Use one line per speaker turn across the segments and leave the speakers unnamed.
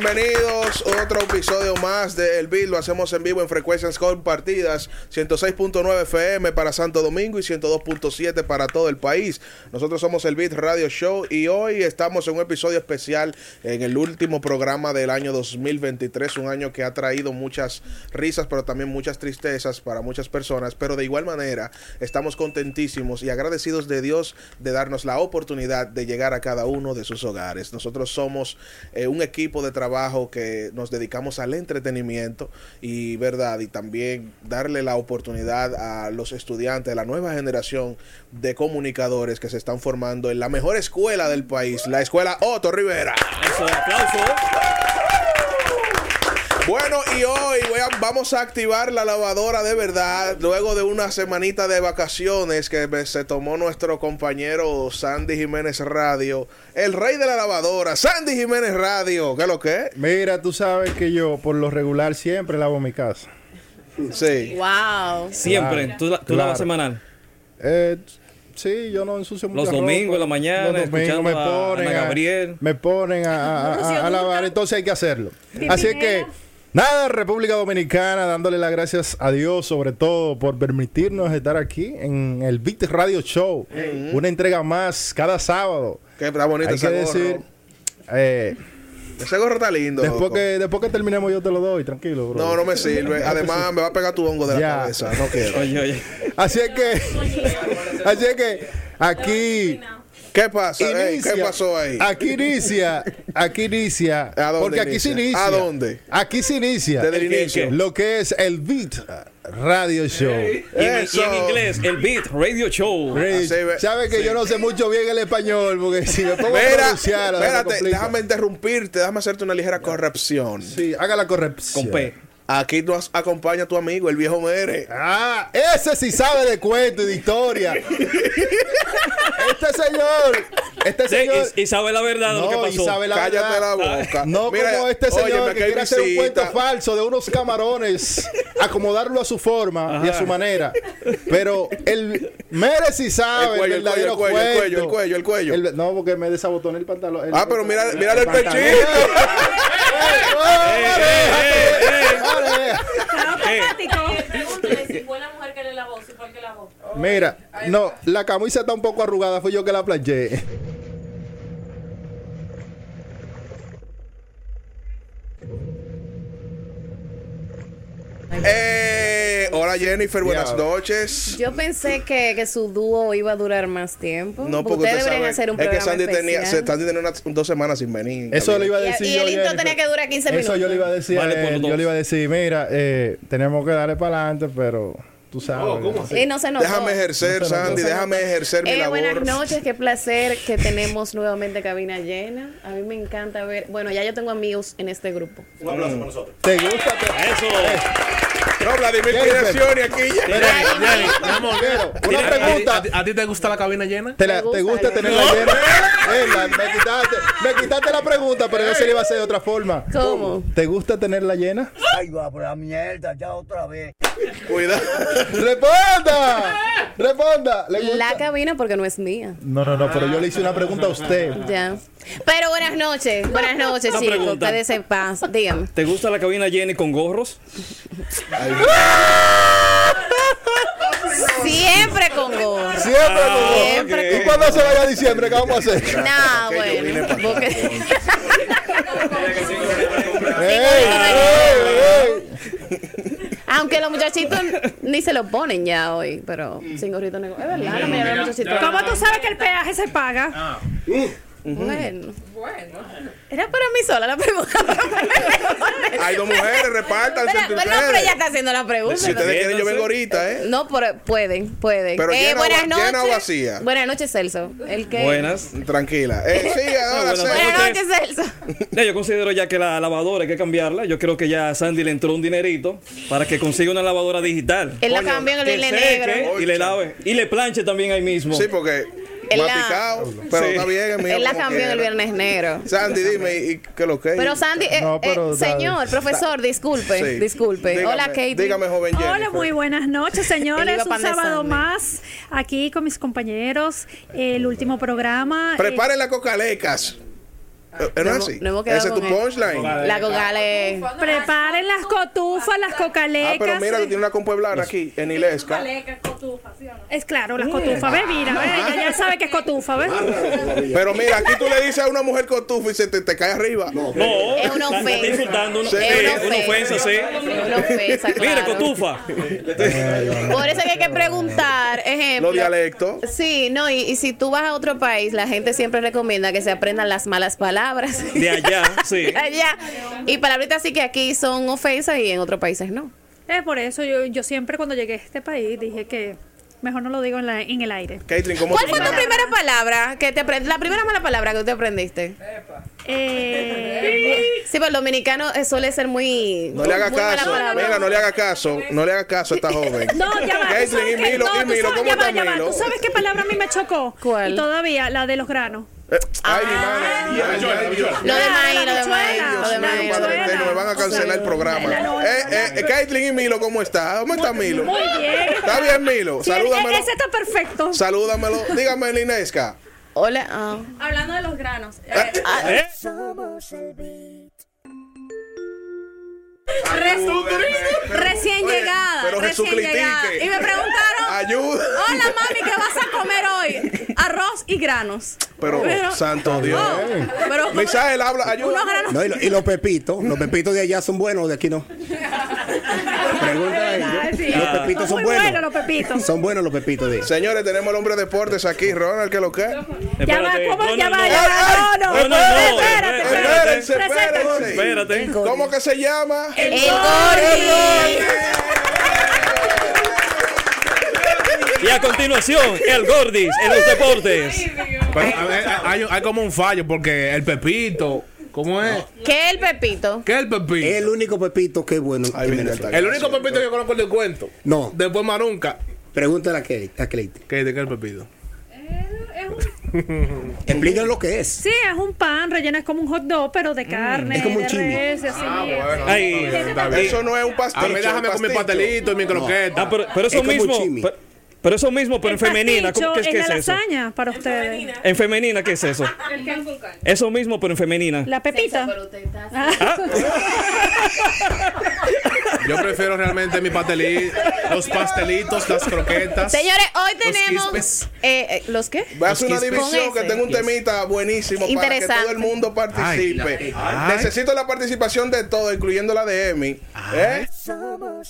Bienvenidos otro episodio más de El Beat. Lo hacemos en vivo en frecuencias compartidas. 106.9 FM para Santo Domingo y 102.7 para todo el país. Nosotros somos El Beat Radio Show y hoy estamos en un episodio especial en el último programa del año 2023. Un año que ha traído muchas risas, pero también muchas tristezas para muchas personas. Pero de igual manera, estamos contentísimos y agradecidos de Dios de darnos la oportunidad de llegar a cada uno de sus hogares. Nosotros somos eh, un equipo de trabajo que nos dedicamos al entretenimiento y verdad y también darle la oportunidad a los estudiantes de la nueva generación de comunicadores que se están formando en la mejor escuela del país, la escuela Otto Rivera. Bueno, y hoy voy a- vamos a activar la lavadora de verdad, luego de una semanita de vacaciones que me- se tomó nuestro compañero Sandy Jiménez Radio, el rey de la lavadora, Sandy Jiménez Radio, ¿qué es lo que es?
Mira, tú sabes que yo por lo regular siempre lavo mi casa.
Sí.
Wow.
Siempre.
Claro,
tú la, tú
claro.
lavas semanal.
Eh, sí, yo no ensucio mucha
Los domingos en la mañana,
Los domingos me
a
ponen
Ana Gabriel.
me ponen a, a- a- a lavar, entonces hay que hacerlo. Así es que nada, República Dominicana, dándole las gracias a Dios sobre todo por permitirnos estar aquí en el Beat Radio Show, una entrega más cada sábado.
Que está bonito
Hay
ese
que
gorro.
decir, eh,
Ese gorro está lindo.
después
loco.
que después que terminemos yo te lo doy, tranquilo, bro.
No, no me sirve. Además, me va a pegar tu hongo de la
Ya.
cabeza. No quiero.
Oye, oye.
Así es que, así es que aquí
¿Qué pasa?
Inicia,
¿Qué pasó ahí?
Aquí inicia, aquí inicia,
¿A dónde
porque aquí
inicia?
se inicia.
¿A dónde?
Aquí se inicia
Desde el
¿El qué,
inicio.
lo que es el Beat Radio Show.
Y en, y en inglés, el Beat Radio Show.
Rich,
Así ve-
Sabe que yo no sé mucho bien el español, porque si me pongo a
Mira,
pronunciarlo, se me
espérate, déjame interrumpirte, déjame hacerte una ligera corrección.
Sí, haga la corrección.
Con P.
Aquí nos acompaña tu amigo, el viejo Mere.
Ah, ese sí sabe de cuento y de historia. este señor, este
Sí,
señor.
y, y sabe la verdad de lo que
No, y
pasó.
sabe la
Cállate la boca.
No
Mira,
como este señor que quiere hacer un cuento falso de unos camarones, acomodarlo a su forma y a su manera. Pero el Mere sí sabe
El cuello,
el
el
verdadero
cuello, el cuello,
cuento.
el cuello, el cuello, el
El- no, porque me desabotoné el pantalón. el-
Ah, pero mira, mira el pechito.
¡Eh,
Eh,
vale,
eh,
Pregúntale si fue la mujer que le lavó, si fue el que lavó.
Mira, no, la camisa está un poco arrugada, fui yo que la planché.
Eh, hola Jennifer, buenas noches.
Yo pensé que, que su dúo iba a durar más tiempo.
No,
porque ustedes
usted
deberían hacer un
es que
programa
Sandy tenía, se. Sandy tenía unas dos semanas sin venir.
Eso le iba a decir
y
yo.
el intro tenía que durar 15
Eso
minutos.
yo le iba a decir
Vale, dos.
Yo le iba a decir, mira, eh, tenemos que darle para adelante, pero tú sabes.
No se notó.
Déjame ejercer,
No se notó.
Sandy,
No se
déjame ejercer mi
Eh,
labor.
buenas noches, qué placer que tenemos nuevamente cabina llena. A mí me encanta ver. Bueno, ya yo tengo amigos en este grupo.
¿Te gusta? Te-
Eso.
No, Vladimir aquí ya.
Pero,
Mi amor,
Pero,
¿a ti-
una pregunta.
¿A ti, a ti te gusta la cabina llena?
¿Te, la-
gusta,
¿te gusta
Ale.
tenerla llena? Eh, la- me, quitaste, me quitaste la pregunta, pero yo se le iba a hacer de otra forma.
¿Cómo?
¿Te gusta tenerla llena?
Ay, va por la mierda, ya otra vez.
Cuidado.
¡Responda! ¡Responda! ¿Le gusta?
La cabina porque no es mía.
No, no, no, pero yo le hice una pregunta a usted.
Ya. Pero buenas noches, buenas noches,
Una
chicos.
pregunta.
Ustedes se pasan. Dígame.
¿Te gusta la cabina Jenny con gorros?
Siempre con gorro.
Siempre como-
Siempre
¿Y cuando se vaya a diciembre? ¿Qué vamos a hacer?
Nah,
vine
bueno. porque-
¡Ey, ey, ey!
Aunque los muchachitos ni se lo ponen ya hoy, pero sin gorrito negro. Es verdad, la mayoría de los muchachitos.
¿Cómo tú sabes que el peaje se paga?
Bueno. Era para mí sola la pregunta.
Hay dos mujeres, repártanse
Pero,
entre
pero no, pero ella
ustedes.
está haciendo la pregunta.
Si ustedes quieren, yo vengo ahorita, ¿eh?
No, pero pueden, pueden.
Pero llena
buenas
va-
noches.
llena o vacía.
Buenas noches, Celso. El que...
Buenas.
Tranquila. Eh, sí, ahora
Buenas noches.
Celso.
Yo considero ya que la lavadora hay que cambiarla. Yo creo que ya a Sandy le entró un dinerito para que consiga una lavadora digital.
Él la cambió en el negro.
y le lave. Y le planche también ahí mismo.
Sí, porque maticado, pero
Sí.
está bien.
Él la cambió en el viernes negro.
Sandy, dime, ¿y qué lo que?
Pero Sandy, eh,
No, pero
eh, señor, profesor, disculpe,
Sí.
disculpe.
Dígame,
Hola, Katie.
Dígame, joven Jennifer.
Hola, muy buenas noches, señores. Un sábado más aquí con mis compañeros. El último programa. eh,
Preparen las cocalecas. Eh, ¿No es así?
no hemos quedado
Ese es tu punchline.
La cogale.
Preparen las cotufas, las cocalecas.
Ah, pero mira, tú tienes una compueblana aquí, en Ilesca.
Es claro, las cotufas. Ve, mira, ve, ella ya sabe que es cotufa, ¿ves?
Pero mira, aquí tú le dices a una mujer cotufa y se te, te cae arriba.
No,
Es una
está- está
ofensa.
insultando una,
Sí.
sí,
Es
una ofensa, sí.
Es una ofensa, claro.
cotufa.
Por eso que hay que preguntar, ejemplo.
Los dialectos.
Sí, no, y, y si tú vas a otro país, la gente siempre recomienda que se aprendan las malas palabras.
De allá, sí.
De allá. Y palabritas sí que aquí son ofensas y en otros países no.
Es por eso yo, yo siempre cuando llegué a este país dije que mejor no lo digo en, la- en el aire.
Caitlin, ¿cómo
¿Cuál fue tu primera palabra que te? La primera mala palabra que tú te aprendiste.
Eh,
Sí, pero el dominicano eh, suele ser muy.
No le haga caso, mira, no le haga caso, no le haga caso a esta joven.
no, ya va. ¿tú
Caitlin,
sabes
y? Milo,
No,
y Milo,
sabes-
¿cómo
ya va,
está
ya va.
Milo?
¿Tú sabes qué palabra a mí me chocó?
¿Cuál?
Y todavía, la de los granos.
Eh, Ay, mi madre. Ay, ay, Dios.
Lo de maíz, lo de lo.
Padre eterno, me van a cancelar el programa. Eh, eh, eh, Caitlin y Milo, ¿cómo está? ¿Cómo está Milo?
Muy bien.
¿Está bien, Milo?
Sí,
Salúdamelo.
ese está perfecto.
Salúdamelo. Dígame, Linesca.
Hola. ah.
Hablando de los granos.
¿Eh?
Recién llegada.
pero
recién llegada. Y me preguntaron,
Ayuda.
hola mami, ¿qué vas a comer hoy? Arroz y granos.
Pero, santo Dios.
No, pero
Misael habla, ayuda.
No, y, lo- y los pepitos, los pepitos de allá son buenos, de aquí no. Pregúntale a ellos.
Ay, sí.
Los pepitos son
Muy
buenos.
buenos los pepitos.
Son buenos los pepitos
Señores, tenemos el hombre de deportes aquí, Ronald, ¿qué lo que?
Ya va,
Espérate.
¿cómo? Ya
no,
va,
no.
ya va. No, no,
No, no, no.
Espérate,
Espérense,
espérate.
espérense.
Espérate.
¿Cómo que se llama?
El Gordi.
Y a continuación, el Gordis en los deportes.
Pero, a ver, hay, hay como un fallo porque el pepito, ¿cómo es?
¿Qué es el Pepito?
¿Qué es el pepito?
Es el único pepito que es bueno.
El único pepito que yo conozco el cuento.
No.
Después Marunca.
Pregúntale a Kate. A Kate.
¿Qué, ¿De qué es el pepito?
Explícale lo que es.
Sí, es un pan relleno, es como un hot dog, pero de carne,
Es como un.
Ay,
Está bien.
Eso no es un pasticho.
A mí déjame
un
con mi
pasticho.
pastelito y mi croqueta.
Ah, pero, pero eso
Es como un
mismo. Pero, pero eso mismo, pero en
El
femenina. ¿Cómo, ¿Qué, es- qué
es
es
la
eso?
lasaña para ustedes.
En femenina, ¿qué es eso? Eso mismo, pero en femenina.
La pepita.
Ah,
Yo prefiero realmente mi pastelito, los pastelitos, las croquetas.
Señores, hoy
Los
tenemos.
quispes.
eh, eh, ¿Los qué?
Voy a hacer una
Los
división que tengo un temita buenísimo para que todo el mundo participe.
Ay.
Necesito la participación de todos, incluyendo la de Emi. ¿Eh?
Mira,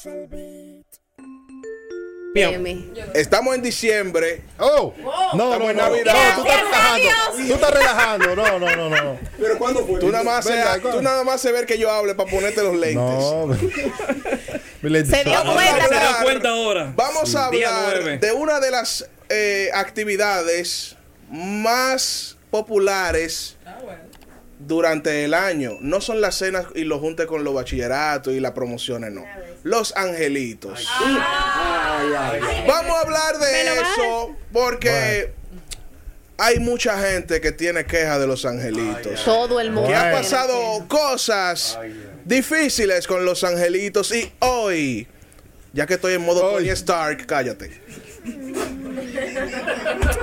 Emi.
Estamos en diciembre.
Oh, no,
Estamos
no,
en
no.
Navidad.
No, tú estás relajando. Tú estás relajando. No, no, no, no.
¿Pero cuándo fue?
Tú nada más, se, tú nada más se ver que yo hable para ponerte los lentes.
No.
Se dio cuenta,
se da cuenta ahora.
Vamos a hablar de una de las eh, actividades más populares durante el año. No son las cenas y los juntes con los bachilleratos y las promociones, no. Los angelitos. Vamos a hablar de eso porque hay mucha gente que tiene queja de los angelitos.
Todo el mundo.
que ha pasado cosas difíciles con los angelitos y hoy, ya que estoy en modo. Tony Stark, cállate.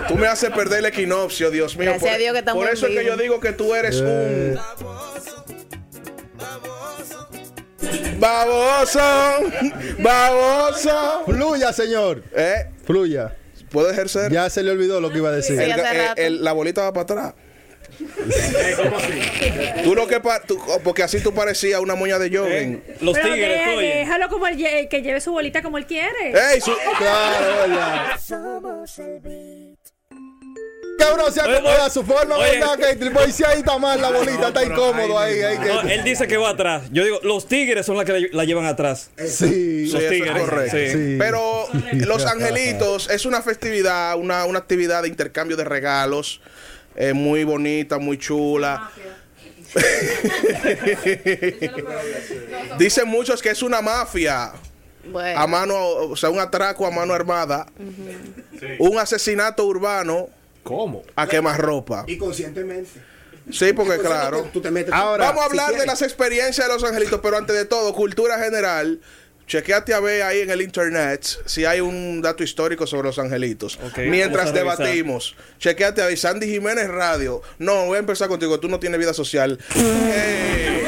Tú me haces perder el equinoccio, Dios mío.
Gracias
por,
a Dios que estamos
por eso es que yo digo que tú eres un baboso, baboso.
Fluya, señor.
¿Eh?
Fluya.
¿Puedo ejercer?
Ya se le olvidó lo que iba a decir.
El- eh, el- la bolita va para atrás. Tú lo que pa- tú- porque así tú parecías una moña de joven.
Los
Pero
tigres, oye.
déjalo como el, que lleve su bolita como él quiere.
¡Ey! su-
Claro, ¿verdad? Cabrón, se acomoda a su forma,
Oye.
¿verdad? Que pues, si ahí está mal la bolita, está incómodo ahí. ahí
No,
que-
él dice que va atrás. Yo digo, los tigres son las que la, la llevan atrás.
Sí.
Sí, eso es
tigres,
correcto.
sí.
Sí.
Pero Los Angelitos es una festividad, una, una actividad de intercambio de regalos. eh, muy bonita, muy chula. Dicen muchos que es una mafia.
Bueno.
a mano, o sea, un atraco a mano armada, un asesinato urbano
¿Cómo?
a quemarropa.
Y conscientemente.
Sí, porque claro.
tú- te metes.
Ahora,
Vamos a
si
hablar de las experiencias de los angelitos, pero antes de todo, cultura general. Chequeate a ver ahí en el internet si hay un dato histórico sobre los angelitos. Mientras
a
debatimos, chequeate ahí. Sandy Jiménez Radio. No, voy a empezar contigo. Tú no tienes vida social. Eh,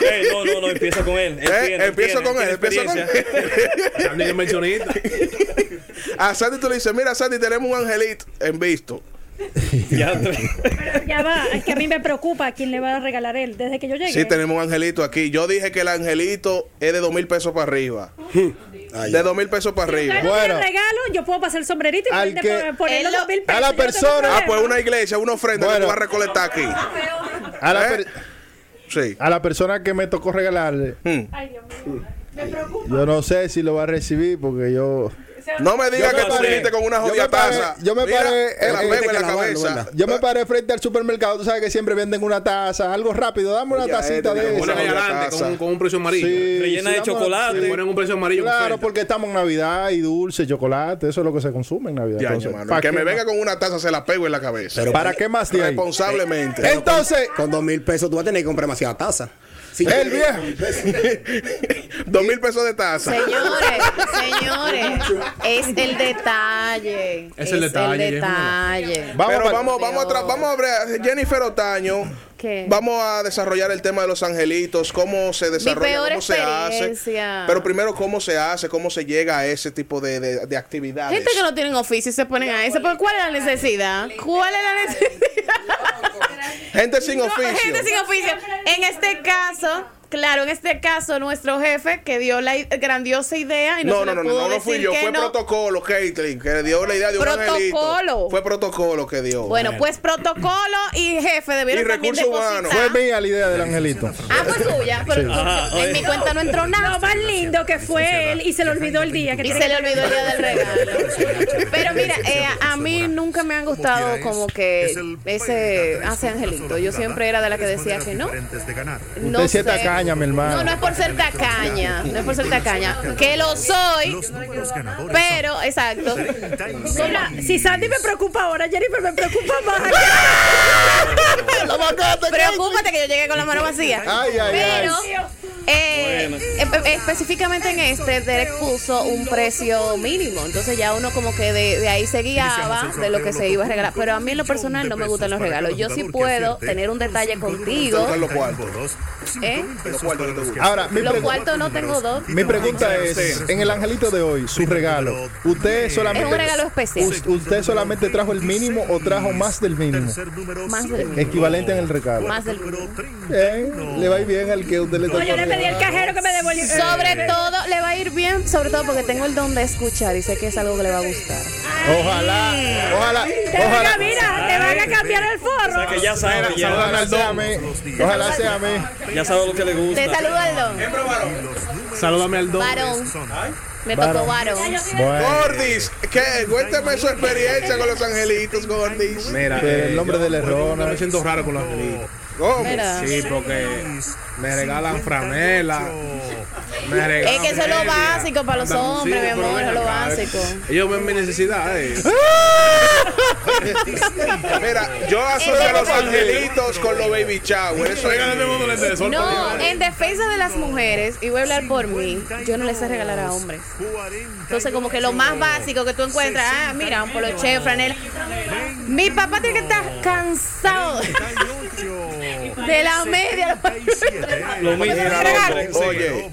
Ey, no, no, no, empieza con él. Él
eh,
tiene,
empiezo
tiene,
con él, empiezo con él.
Sandy es inversionista.
A Sandy tú le dices, mira Sandy, tenemos un angelito en visto.
Ya,
Pero ya va, es que a mí me preocupa a quién le va a regalar él desde que yo llegue.
Sí, tenemos un angelito aquí. Yo dije que el angelito es de dos mil pesos para arriba.
Ay,
De dos mil pesos para arriba.
no
Bueno.
quiere regalo, yo puedo pasar el sombrerito y
Al que-
ponerle
lo-
mil
a
pesos.
la
no tengo
persona-
Ah, pues una iglesia, una ofrenda que
Bueno.
tú vas a recolectar aquí.
A la,
¿Eh?
per-
Sí.
a la persona que me tocó regalarle,
Hmm.
Ay, Dios mío. Me preocupa.
yo no sé si lo va a recibir porque yo...
No me digas
Yo
que
me
tú viniste con una jodida taza.
yo me paré. Yo me paré frente al supermercado, tú sabes que siempre venden una taza, algo rápido, dame una tacita de
Esa taza.
con, un precio amarillo.
Rellena de chocolate.
Ponen un precio amarillo.
Claro, porque estamos en Navidad y dulce, chocolate, eso es lo que se consume en Navidad. ¿para
Que me venga con una taza, se la pego en la cabeza.
Pero-
¿Para qué más?
Responsablemente.
Entonces,
Con dos mil pesos tú vas a tener que comprar demasiada taza. Sí,
el viejo.
Dos mil pesos de taza.
Señores, señores, es el detalle.
Es el detalle,
detalle.
Vamos
Pero vamos, vamos a vamos a ver, Jennifer Otaño.
¿Qué?
Vamos a desarrollar el tema de los angelitos, cómo se desarrolla,
peor
cómo se hace. Pero primero, cómo se hace, cómo se llega a ese tipo de, de- de actividades.
Gente que no tienen oficio y se ponen a eso. ¿Cuál es la necesidad? ¿Cuál es la necesidad?
Gente sin oficio.
Gente sin oficio. En este caso, claro, en este caso, nuestro jefe que dio la grandiosa idea y no,
No,
se
no,
le
no, no,
pudo
no, no fui yo, fue
no.
protocolo, Caitlin, que dio la idea de un
Protocolo.
angelito. Fue protocolo que dio.
Bueno, pues protocolo y jefe debieron
Y
también
recursos humanos.
Fue mía la idea del angelito.
Ah, pues suya, pero
Sí.
porque
Ajá,
en mi cuenta no entró nada.
Lo más lindo que fue él y se le olvidó el día que
Y se le olvidó el día del regalo. Pero mira, eh, a mí nunca me han gustado como que ese hace angelito. Yo siempre era de la que decía que no. No sé.
Tacaña, mi hermano.
No, no es por ser tacaña. No es por ser tacaña. Que lo soy. Pero, exacto.
Mira, si Sandy me preocupa ahora, Jennifer me preocupa más.
Preocúpate que yo llegué con la mano vacía.
Ay, ay,
Pero,
ay.
Eh, espe- específicamente en este, Derek puso un precio mínimo. Entonces ya uno como que de, de ahí se guiaba de lo que se iba a regalar. Pero a mí en lo personal no me gustan los regalos. Yo sí puedo tener un detalle contigo.
Buscar los cuartos.
¿eh?
Ahora, mi,
Los cuartos no tengo dos.
mi pregunta es, en el angelito de hoy, su regalo, ¿usted solamente...
Es un regalo especial.
us- ¿Usted solamente trajo el mínimo o trajo más del mínimo?
Más del mínimo.
Equivalente en el regalo.
Más del mínimo.
Bien, le va a ir bien al que usted le tocó
Al cajero que me devolviera.
Sobre todo, le va a ir bien, sobre todo porque tengo el don de escuchar y sé que es algo que le va a gustar.
Ojalá, ojalá,
Te van a,
ojalá.
mira, te van a cambiar el
O
forro.
sea que ya sabe, ya,
Ojalá sea a mí. Ojalá sea a mí.
ya sabe lo que le gusta.
Te saludo al don.
Salúdame al don.
Varón. Me tocó varón.
Bueno,
Gordis, ¿qué? Cuéntame su experiencia con los angelitos, Gordis.
Mira,
que el
eh,
nombre del error.
yo me siento raro con los angelitos.
¿Cómo?
Sí, porque me regalan franela. Me regalan
Es que eso es lo básico para los hombres, mi amor, es lo básico.
Ellos ven mi necesidad, eh.
Mira, yo asocio a los angelitos con los baby shower. Eso es.
No, en defensa de las mujeres, y voy a hablar por mí, yo no les sé regalar a hombres. Entonces, como que lo más básico que tú encuentras, ah, mira, un poloche, franela. Mi papá tiene que estar cansado de la media.
Lo mismo.
Oye,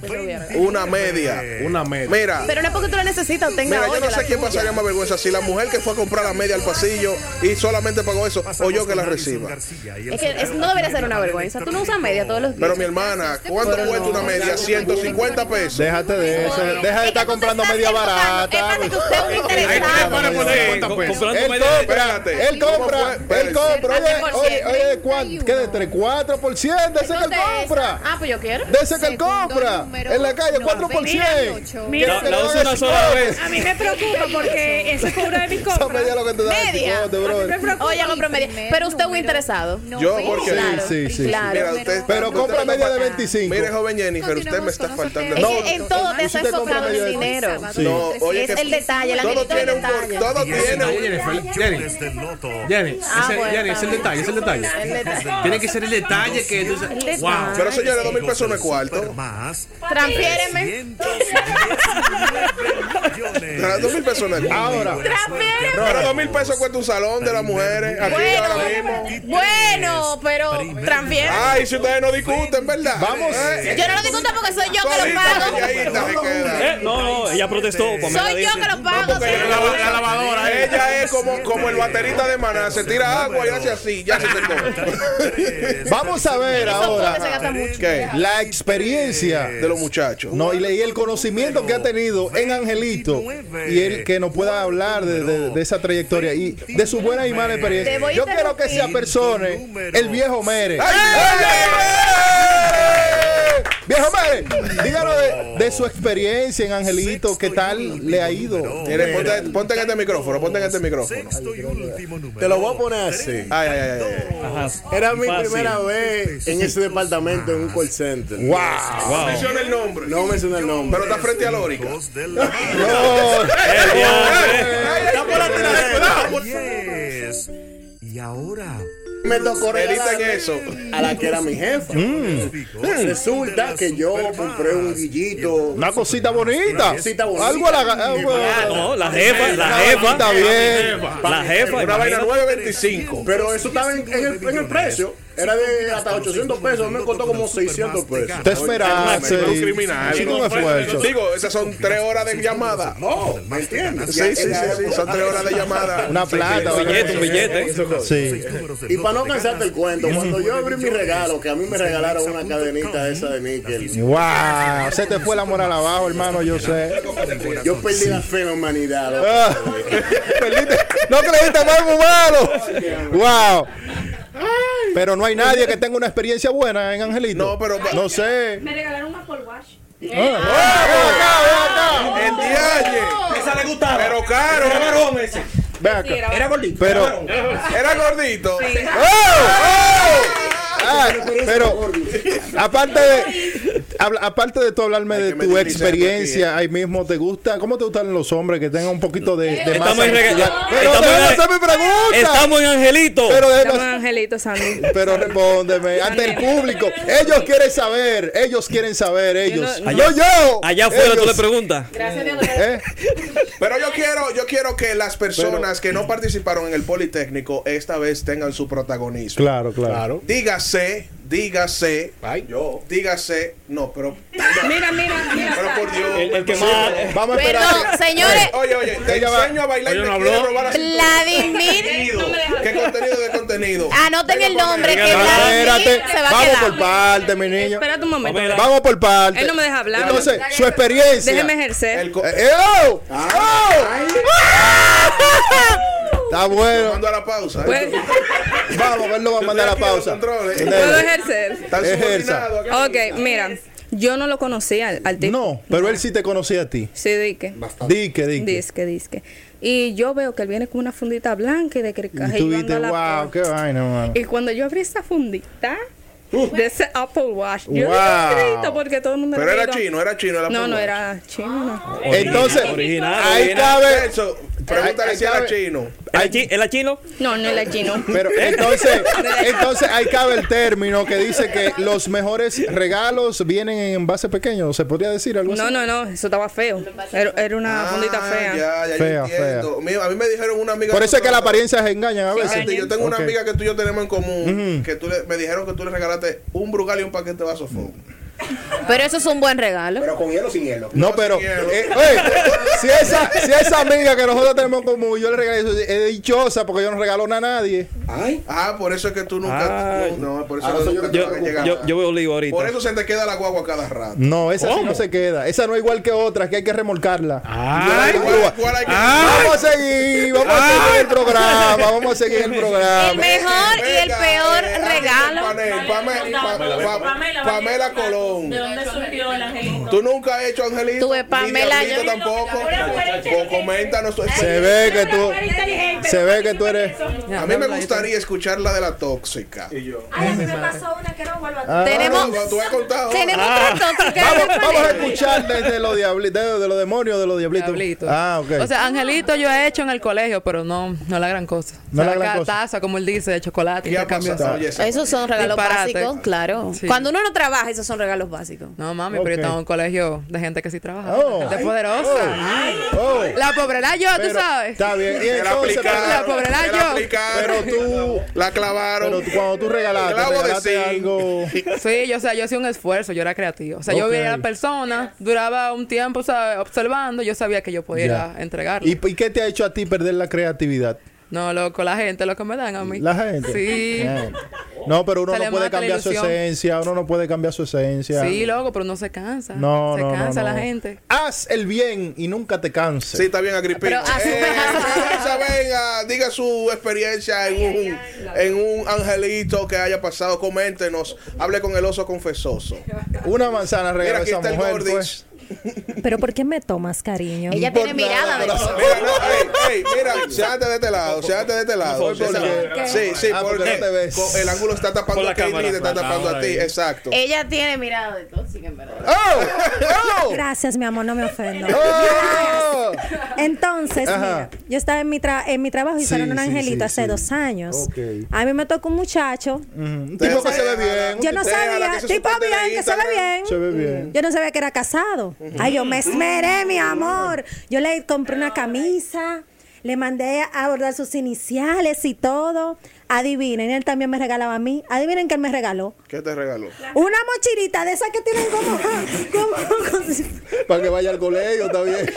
una media.
Una media.
Mira,
Pero no es porque tú la necesitas o tenga
mira, yo no sé quién
tuya.
pasaría más vergüenza, si la mujer que fue a comprar la media al pasillo y solamente pagó eso, o yo que la reciba.
Es que es- no debería ser una vergüenza. Tú no usas media todos los días.
Pero mi hermana, ¿cuánto cuesta
no.
una media? 150 pesos.
Déjate de eso. Deja de estar comprando media barata.
Es más que usted es un
Ahí
interesado.
para poner
Sí,
50
co-
pesos.
comprando
Él
media-
compra, él compra, él compra. Oye, oye. ¿Qué de 3, 4 por 100? De ese que él
¿Dónde es?
compra.
Ah, pues yo quiero.
De ese que él compra. En la calle, 4 por 100.
Mira,
Que
La
le
usa
haga
una sola vez.
a mí me preocupa porque eso una de mis compras.
media lo que te da
Media. Oye, compro media. Pero usted es muy interesado.
Yo, porque.
Claro,
Sí, sí, sí.
claro.
Mira, usted.
Pero compra
me
media de
está-
25.
Mire, joven Jennifer, usted me está faltando.
Es
No,
en todo te
¿y si
hace
te compra
soplado
media
el
de-
dinero.
No, oye,
Es el detalle, el
todo tiene un todo tiene
Jenny,
un-
Jenny, Jenny,
Ah,
es el detalle, es. El detalle. Tiene que ser el detalle. Detalle que tú dices, wow.
Pero señores, dos mil pesos no es cuarto.
Transfiéreme.
Tra- Dos mil pesos no es cuarto.
Ahora,
Transfiéreme.
Pero dos mil pesos cuesta un salón de las mujeres. Aquí ahora mismo.
Bueno, bueno, pero transfiéreme.
Ay, si ustedes no discuten, ¿verdad?
Vamos.
Eh,
Yo no lo discuto porque soy yo que lo pago.
Eh, no, no, ella protestó.
Soy yo
dice.
que lo pago.
la-
La, la lavadora. eh.
Ella es como, como el baterista de maná, se tira agua y hace así, ya se secó.
vamos a ver ahora la experiencia
De los muchachos.
No, y leí el conocimiento que ha tenido en Angelito y él que nos pueda hablar de, de- de esa trayectoria y de su buena y mala experiencia. Yo quiero que se apersone el viejo Mere.
¡Ay, ay,
Viejo Mere, díganos de, de su experiencia en Angelito, qué tal le ha ido.
Mire, ponte, ponte en este micrófono, ponte en este micrófono.
Te lo voy a poner así.
Ay, ay, ay.
Ajá.
Era mi
Fácil.
primera vez en ese departamento en un call center.
¡Wow!
Wow.
Menciona el nombre.
No mencioné el nombre.
Pero está frente a Lórica.
No.
Está por la tiradera.
Y ahora,
Me tocó
Medita en eso.
a la que era mi jefa. Resulta que yo compré un guillito.
Una cosita bonita.
cosita bonita.
Algo a la. algo a-
No, la jefa, la
Una
jefa.
vainita bien.
La jefa.
Una vaina
imagínate.
925.
Pero eso estaba en, en el, en el precio. Era de hasta 800 pesos. Me costó como 600 pesos.
Te esperaste.
Un criminal.
Un esfuerzo.
Digo, esas son tres horas de llamada.
No, ¿me entiendes?
Sí, sí, sí, son tres horas de llamada.
Una plata.
Un billete, un billete.
Sí.
Y para no cansarte el cuento, cuando yo abrí mi regalo, que a mí me regalaron una cadenita esa de níquel,
Wow. Se te fue la moral abajo, hermano, yo sé.
yo perdí la fe en la humanidad.
No creíste más humano. Wow. Pero no hay nadie que tenga una experiencia buena en Angelito.
No, pero-
No sé.
Me regalaron un Apple Watch.
El dialle.
Esa le gustaba.
Pero caro.
Ve acá.
Era gordito.
Pero,
Era gordito.
Ah, pero aparte de habla- aparte de tú hablarme de tu experiencia, ahí mismo te gusta, ¿cómo te gustan los hombres que tengan un poquito de, de
Estamos
masa
en?
Pero
estamos en-
hacer mi pregunta.
Estamos en Angelito.
Pero
Estamos Angelito, Sandy.
Pero respóndeme, ante el público. Ellos quieren saber, ellos quieren saber, ellos.
no-
no, yo.
Allá afuera tú le preguntas.
Gracias a Dios.
¿Eh?
Pero yo quiero, yo quiero que las personas que no participaron en el Politécnico esta vez tengan su protagonismo.
Claro, claro.
Dígase, dígase,
Ay, yo.
dígase, no, pero,
Mira, mira, mira.
pero por Dios.
El, el que más.
Vamos a esperar.
Perdón, señores.
Oye, oye, te
Ella va-
enseño a bailar y
no
quiere
habló.
robar así.
Vladimir.
¿Qué contenido de contenido?
Anoten el nombre que. Vladimir
Espérate,
se va a
vamos por parte, mi niño.
Espérate un momento.
Vamos por parte.
Él no me deja hablar.
Entonces, su experiencia.
Déjeme ejercer.
Eh, oh, oh. Está bueno.
Mando a la pausa. ¿eh?
Pues,
Vamos, él lo va a mandar a la pausa.
¿Puedo ejercer?
Subordinados acá.
Ok, mira. Yo no lo conocía al, al tipo.
No, pero él sí te conocía a ti.
Sí, dique.
Dique, dique.
Disque, disque. Y yo veo que él viene con una fundita blanca y de que
Y tú viste, wow, qué vaina, mano.
Y cuando yo abrí esa fundita de ese Apple Watch, yo
Wow.
dije grito porque todo el mundo
Pero era chino, era chino. el
No,
Apple
no
Watch.
era chino, no.
Entonces,
Original,
ahí
original.
cabe.
Eso, pregúntale si era chino.
¿Era chi- ¿Era chino?
No, no era chino.
Pero entonces, entonces ahí cabe el término que dice que los mejores regalos vienen en envase pequeño. ¿Se podría decir algo así?
No, no, no, eso estaba feo. Era, era una fundita
Ah,
fea.
Ya, ya,
Fea,
yo. Mira, A mí me dijeron una amiga.
Por eso es que las apariencias engañan a veces.
Yo tengo una amiga que tú y yo tenemos en común. Que tú le, me dijeron que tú le regalaste un brugal y un paquete de vasofón.
Pero eso es un buen regalo.
Pero con hielo o sin hielo.
No, pero eh, oye, si, esa, si esa amiga que nosotros tenemos en común, yo le regalé eso, es dichosa porque yo no regalo nada a nadie.
Ay.
Ah, por eso es que tú nunca.
Ay.
No, por eso no,
soy
nunca
yo
te
Yo,
van a llegar.
yo, yo veo lío ahorita.
Por eso se te queda la guagua cada rato.
No, esa sí no se queda. Esa no es igual que otras, que hay que remolcarla.
Ay,
¿Cuál- cuál hay que-
Vamos a seguir, vamos a seguir el programa, vamos a seguir el
El
programa.
mejor y el peor
eh,
regalo.
Pamela
Colón.
¿De dónde surgió el angelito?
¿Tú nunca has hecho angelito?
Tuve Pamela, yo-
tampoco. Co- coméntanos
Se ve que tú, se ve que tú eres.
A mí me gustaría escuchar la de la tóxica.
Ay, a mí me pasó una que no vuelva a
Ah,
Tenemos-
No, tú has contado.
Tenemos
Ah.
otra tóxica.
Vamos, vamos a escuchar desde los diablitos, de, de los demonios de los diablitos.
Diablito.
Ah, ok.
O sea, angelito yo he hecho en el colegio, pero no, no la gran cosa.
No
o sea,
la gran cosa.
taza, como él dice, de chocolate.
Esos son regalos básicos, claro. Cuando uno no trabaja, esos son regalos básicos.
No, mami, pero yo un colegio de gente que sí trabaja.
Oh.
Gente poderosa.
Oh,
La pobreza yo,
pero-
tú sabes.
Está bien. Y
la
entonces,
la
la
yo.
aplicaron.
Pero tú-
La clavaron.
pero tú- cuando tú regalaste,
Clavo de
regalaste
zinc.
algo.
Sí, yo, o sea, yo hacía un esfuerzo, yo era creativo. O sea, yo veía a la persona, duraba un tiempo, ¿sabes? Observando, yo sabía que yo podía entregarlo.
¿Y, ¿Y qué te ha hecho a ti perder la creatividad?
No, loco, la gente, lo que me dan a mí.
La gente.
Sí.
No, pero uno
Se
no puede cambiar su esencia. Uno no puede cambiar su esencia.
Sí, loco, pero no se cansa.
No,
se
no,
cansa
no.
la gente.
Haz el bien y nunca te canses.
Sí, está bien, Agripina. Eh, venga, diga su experiencia en un, en un angelito que haya pasado. Coméntenos. Hable con el oso confesoso.
Una manzana
aquí
esa mujer, pues.
Pero ¿por qué me tomas, cariño?
Ella tiene mirada de todo.
Mira, no, ey, ey, mira, siéntate de este lado, siéntate de este lado.
¿Por qué?
Sí, sí,
Ah, porque
porque
no te ves.
el ángulo está tapando
la
a Katie
cámara,
y te está tapando a ti. Exacto.
Ella tiene mirada de tóxica, en verdad.
¡Oh! ¡Oh!
Gracias, mi amor, no me ofendo.
¡Oh!
Entonces,
Ajá.
mira, yo estaba en mi, tra- en mi trabajo y
Sí,
hicieron un
sí,
angelito
sí,
hace
sí.
dos años. A mí me tocó un muchacho.
Un tipo que se ve bien.
Yo no sabía, tipo bien, que se ve
Instagram.
bien.
Se ve bien.
Yo no sabía que era casado. Ay, yo me esmeré, mi amor. Yo le compré una camisa, le mandé a bordar sus iniciales y todo. Adivinen, él también me regalaba a mí. Adivinen qué él me regaló.
¿Qué te regaló?
Una mochilita de esas que tienen como... como-
Para que vaya al colegio, está bien.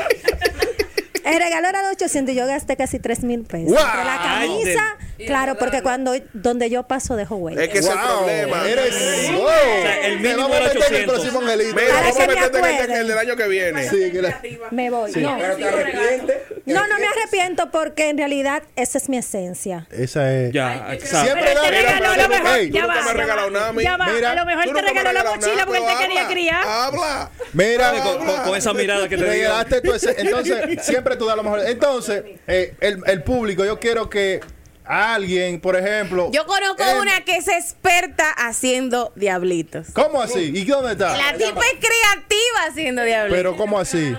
el regalo era de 800 y yo gasté casi 3 mil pesos. Entre la camisa, claro, porque cuando donde yo paso dejo huella.
Es que ese es el
Wow,
problema.
Eres. Wow.
sea, el mínimo
vamos a
era
meter en el
800.
próximo angelito.
Mira,
Para
vamos a
me
meterte en el, el del año que viene.
Sí, que la-
Me voy. No.
Pero te arrepientes.
no, no me arrepiento porque en realidad esa es mi esencia.
Esa es.
Ya, exacto.
Siempre da
te regaló lo mejor.
Tú
Ya va,
me regalado nada a.
Ya va,
Mira,
a lo mejor
Tú
te regaló la mochila porque él te quería
habla,
criar.
Habla.
Mira,
Con, con- con esa mirada que te
regalaste tu ese- Entonces, siempre tú das lo mejor. Entonces, eh, el, el público, yo quiero que alguien, por ejemplo.
Yo conozco
em,
una que es experta haciendo diablitos.
¿Cómo así? ¿Y dónde está?
La tipa es creativa haciendo diablitos.
Pero, ¿cómo así?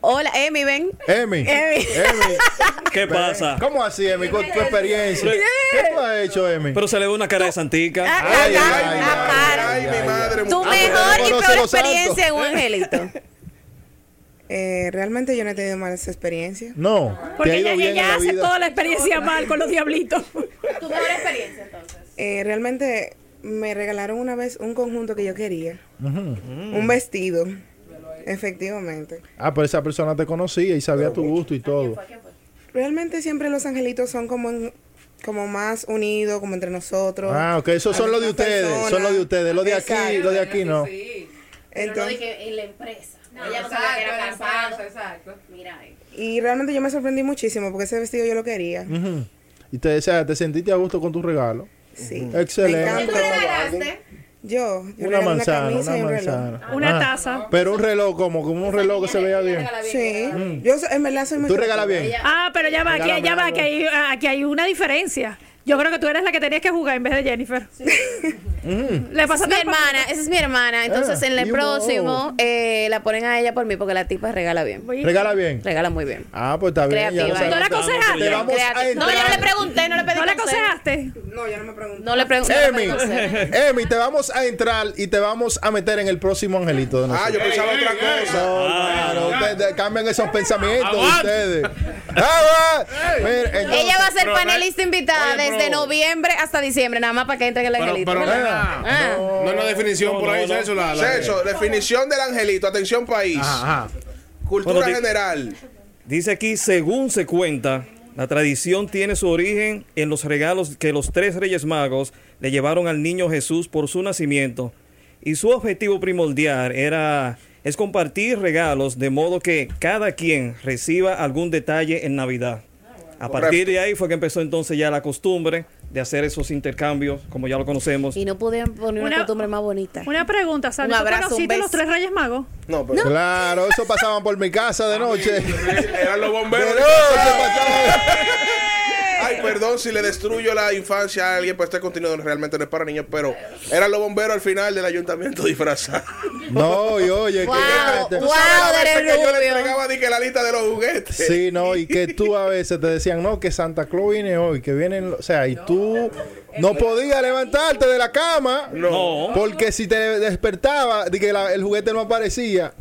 Hola, Emi, ven.
Emi.
Emi.
Emi.
¿Qué pasa?
¿Cómo así, Emi? Con tu experiencia. ¿Qué tú has hecho, Emi?
Pero se le ve una cara de santica.
Ah,
Ay,
la-
ay,
la
ay.
Ay, mi madre.
Tu mejor y peor experiencia en un angelito.
Eh, realmente yo no he tenido malas experiencias.
No.
Porque ella, ella hace
vida.
toda la experiencia mal con los diablitos.
Tu mejor experiencia, entonces.
Eh, realmente me regalaron una vez un conjunto que yo quería. Un vestido. Efectivamente.
Ah, pero esa persona te conocía y sabía tu gusto y todo.
Realmente siempre los angelitos son como en- como más unidos, como entre nosotros.
Ah, ok, esos son los de ustedes,
personas.
son los de ustedes, los de aquí,
Exacto.
los de aquí no.
Entonces,
en la empresa. Ella no sabía que era casado.
exacto.
Mira ahí.
y realmente yo me sorprendí muchísimo porque ese vestido yo lo quería.
Y te, o sea, te sentiste a gusto con tu regalo.
Sí.
Excelente.
Me
¿Qué tú
encantó.
regalaste?
Yo, yo
Una manzana,
una camisa
una
y un reloj.
manzana.
Una
Ah,
taza.
Pero un reloj como, como un reloj que se vea bien.
Sí. Yo so- en verdad soy muy
Tú regalas bien.
Ah, pero ya va, aquí, ya va, que hay, aquí hay una diferencia. Yo creo que tú eres la que tenías que jugar en vez de Jennifer.
Mm.
Le
Esa es mi hermana, esa es mi hermana. Entonces,
Ah,
en el próximo, eh, la ponen a ella por mí porque la tipa regala bien.
Regala bien.
Regala muy bien.
Ah, pues está bien.
Creativa.
¿No la aconsejaste?
No, yo no le pregunté, no le pedí
¿No la
consejo.
aconsejaste?
No, yo no me pregunto.
No le pregunté.
Emi, Emi, te vamos a entrar y te vamos a meter en el próximo angelito de
Ah,
nosotros.
yo pensaba otra cosa.
No, claro, ustedes cambian esos pensamientos de ustedes. Ah, va. Mira, entonces-
Ella va a ser panelista invitada
oye,
desde noviembre hasta diciembre, nada más para que entre en el angelito.
Ah,
Ah.
no, no hay una definición
No,
por ahí,
no, no.
Celso. La, la-
Celso, definición del angelito. Atención, país.
Ajá, ajá.
Cultura
Bueno,
general.
Dice aquí, según se cuenta, la tradición tiene su origen en los regalos que los tres reyes magos le llevaron al niño Jesús por su nacimiento. Y su objetivo primordial era es compartir regalos de modo que cada quien reciba algún detalle en Navidad. A partir de ahí fue que empezó entonces ya la costumbre de hacer esos intercambios, como ya lo conocemos.
Y no podían poner una,
Una-
costumbre más bonita.
Una pregunta, ¿sabes?
Un
¿Tú
abrazo, un
conociste
beso.
los tres Reyes Magos?
No, pero
Claro, eso pasaban por mi casa de noche.
eran los bomberos.
De noche pasaban.
Ay, perdón si le destruyo la infancia a alguien, pues este contenido realmente no es para niños, pero eran los bomberos al final del ayuntamiento disfrazados.
No, y oye,
Wow,
que
wow, eres
que yo le entregaba que la lista de los juguetes.
Sí, no, y que tú a veces te decían, no, que Santa Claus viene hoy, que vienen, o sea, y tú no podías levantarte de la cama,
No.
porque si te despertaba, de que la- el juguete no aparecía,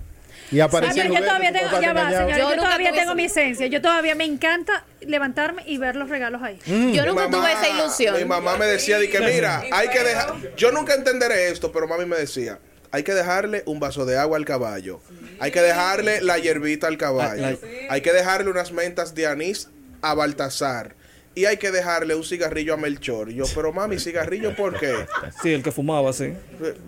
y el
yo todavía tengo, ya va,
Yo
yo, todavía mi esencia. Yo todavía me encanta levantarme y ver los regalos ahí.
Mm.
Yo nunca
mamá-
tuve esa ilusión.
Mi mamá me decía de que mira, hay que dejar, yo nunca entenderé esto, pero mami me decía, hay que dejarle un vaso de agua al caballo, hay que dejarle la hierbita al caballo, hay que dejarle unas mentas de anís a Baltasar y hay que dejarle un cigarrillo a Melchor. Yo, pero mami, cigarrillo, ¿por qué?
Sí, el que fumaba, sí.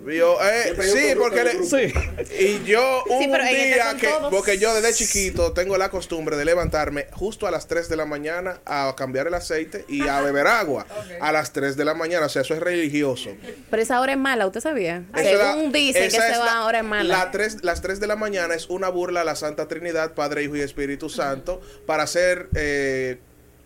Yo, eh, sí, porque le-
Sí.
y yo un
Sí, pero este
día que
todos.
porque yo desde chiquito tengo la costumbre de levantarme justo a las 3 de la mañana a cambiar el aceite y a beber agua a las 3 de la mañana, o sea, eso es religioso.
Pero esa hora es mala, ¿usted sabía?
Es la-
Según dicen que
esa
se
es
va
la-
ahora es mala.
la tres- las 3 de la mañana es una burla a la Santa Trinidad, Padre, Hijo y Espíritu Santo, para hacer eh,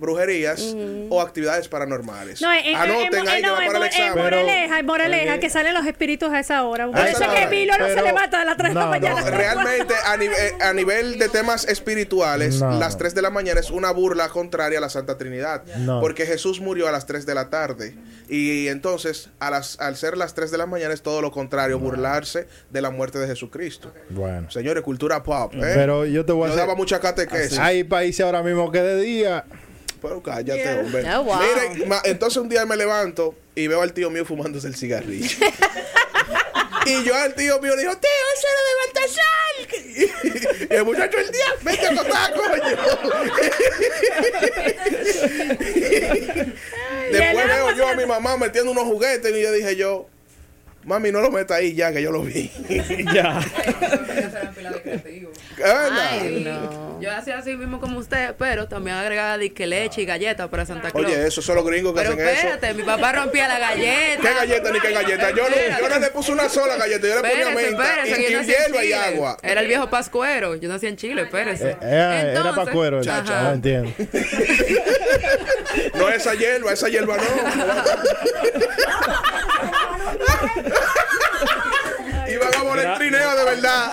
brujerías o actividades paranormales.
No, en, en,
Anoten
en-
ahí que
no,
va
en
para el examen.
Moraleja, en Moraleja,
Ok.
que salen los espíritus a esa hora. Por eso es que Milo no se
Pero-
levanta a las 3 de la mañana.
No, realmente a, nive- eh, a nivel de temas espirituales,
No.
las 3 de la mañana es una burla contraria a la Santa Trinidad.
No.
Porque Jesús murió a las 3 de la tarde. Y entonces, a las, al ser las 3 de la mañana, es todo lo contrario, burlarse de la muerte de Jesucristo.
Bueno.
Señores, cultura pop. ¿eh?
Pero yo te voy a hacer-
daba mucha catequesis.
Hay países ahora mismo que de día.
Pero cállate, hombre.
Oh, wow.
Miren, ma- entonces un día me levanto y veo al tío mío fumándose el cigarrillo. y yo al tío mío le digo, tío, eso era de Baltasar. y el muchacho, el día, vete a tocar, coño. Después veo yo a mi mamá metiendo unos juguetes y yo dije yo, mami, no lo meta ahí ya, que yo lo vi.
Ya.
Ay, no.
Yo hacía así mismo como usted, pero también agregaba disque leche y galletas para Santa Claus.
Oye, esos son los gringos que
pero
hacen eso.
espérate, mi papá rompía la galleta.
¿Qué galleta ni qué galleta? Yo no, yo no le puse una sola galleta, yo le ponía
Espérese,
menta
espérese,
y,
yo
hierba y agua.
Era el viejo pascuero. Yo nací en Chile, espérese.
Eh, era
Entonces-
para cuero.
Ajá.
No entiendo.
No esa hierba, esa hierba no. Iban a poner trineo de verdad.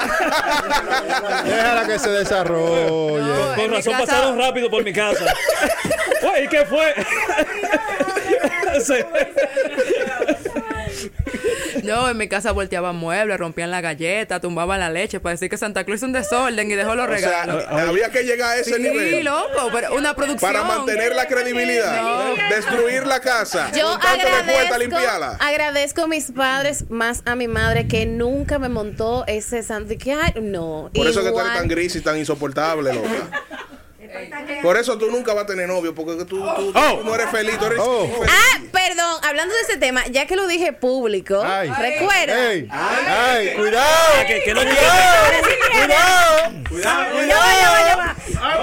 Déjala que se desarrolle.
No,
Con
en mi
razón
casa-
pasaron rápido por mi casa. Uy, ¿qué fue? Sí.
No, en mi casa volteaban muebles, rompían la galleta, tumbaban la leche para decir que Santa Claus hizo un desorden y dejó los
O sea,
regalos.
había que llegar a ese
sí,
nivel
loco, pero una producción.
para mantener la credibilidad,
No.
destruir la casa,
Yo agradezco,
limpiarla.
agradezco a mis padres más a mi madre que nunca me montó ese ay, no.
Por eso que tú eres
igual.
tan gris y tan insoportable, loca. Por eso tú nunca vas a tener novio, porque tú, tú- tú
Oh.
no eres feliz, tú eres
Oh.
Ah, perdón, hablando de ese tema, ya que lo dije público,
Ay.
recuerda.
Ey, ay, cuidado.
Que, que no
Cuidado. Cuidado.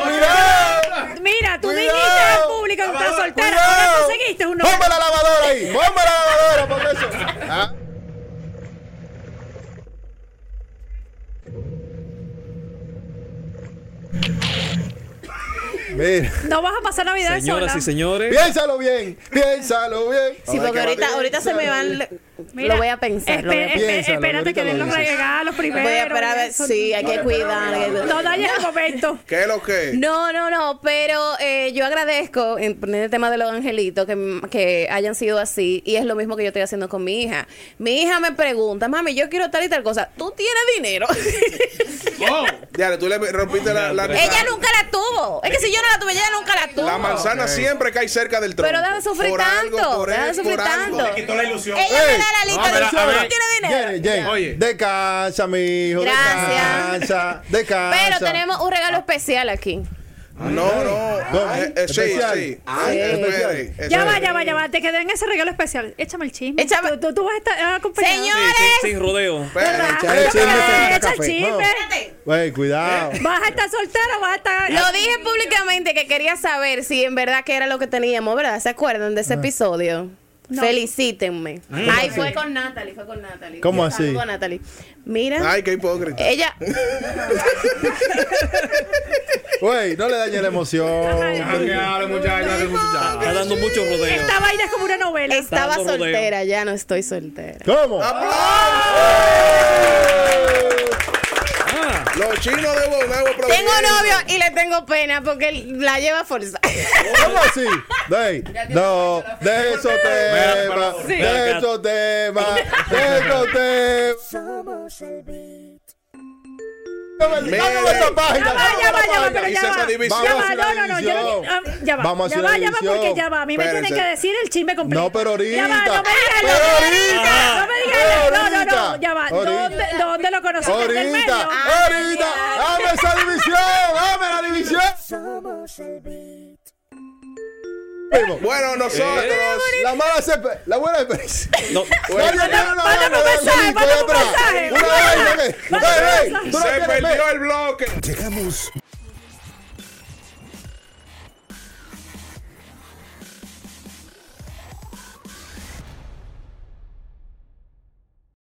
Cuidado.
Mira, tú
Cuidado.
dijiste al público que estás soltera. Ahora conseguiste un novio.
Ponme la lavadora ahí. Ponme la lavadora, porque eso. Ah. Mira,
No vas a pasar Navidad
Señoras
sola.
y señores.
piénsalo bien, piénsalo bien.
Sí, porque ahorita, ahorita se me van.
Mira,
lo voy a pensar. lo voy a
espe-
pensar.
espe-
Piénsalo,
espérate que den
lo
los regalos primero.
Voy a esperar a ver. Sí, hay que cuidar. hay que-
No dañes el momento.
¿Qué es lo que?
No, no, no, pero eh, yo agradezco en poner el tema de los angelitos que, que hayan sido así y es lo mismo que yo estoy haciendo con mi hija. Mi hija me pregunta, mami, yo quiero tal y tal cosa. ¿Tú tienes dinero?
Diale, tú le rompiste la, la,
ella nunca la tuvo. Es que si yo no la tuve, ella nunca la tuvo.
la manzana siempre cae cerca del tronco.
Pero deja de sufrir
Por algo,
tanto.
por
deja de sufrir
por algo.
tanto.
quitó la ilusión.
Ella me
Ey,
da la lista
no,
de
a ver,
¿Tú tienes dinero?
Oye.
descansa, mi hijo.
Gracias.
Descansa, descansa.
Pero tenemos un regalo especial aquí.
No, no. Eh, eh, sí,
Especial.
sí.
Ah, especial.
Ya va, ya va, ya va. Te quedé en ese regalo especial. Échame el chisme.
Échame-
Tú, tú, tú vas a estar acompañado.
Señores.
Sin, sin rodeo.
Echa el chisme.
Güey, cuidado.
¿Vas a estar soltera o vas a estar.?
Lo dije públicamente que quería saber si en verdad que era lo que teníamos, ¿verdad? ¿Se acuerdan de ese episodio?
No.
Felicítenme. Ay, fue con Natalie, fue con Natalie.
¿Cómo
Yo
así?
saludo a Natalie. Mira,
Ay, qué hipócrita.
ella,
Güey, no le dañe la emoción.
Está dando mucho rodeo.
Esta vaina es como una novela.
estaba soltera, ya no estoy soltera.
¿Cómo?
Ah,
Chinos de Bonagua
Tengo novio y le tengo pena porque él la lleva forzada.
¿Cómo así? Dey, no, de esos temas, de esos temas, de esos temas.
Somos el
qui- ya va,
Vamos a
ya va, porque ya va. A mí me tienen que decir el chisme completo.
No, pero ahorita.
Ya va, no me digas no, me digas no, no, no, ya va. ¿Dónde, ¿Dónde lo conociste?
Ahorita, ahorita, dame esa división, dame la división.
Somos el
Bueno, nosotros.
La mala experiencia, la buena experiencia.
no.
No, no, no,
Se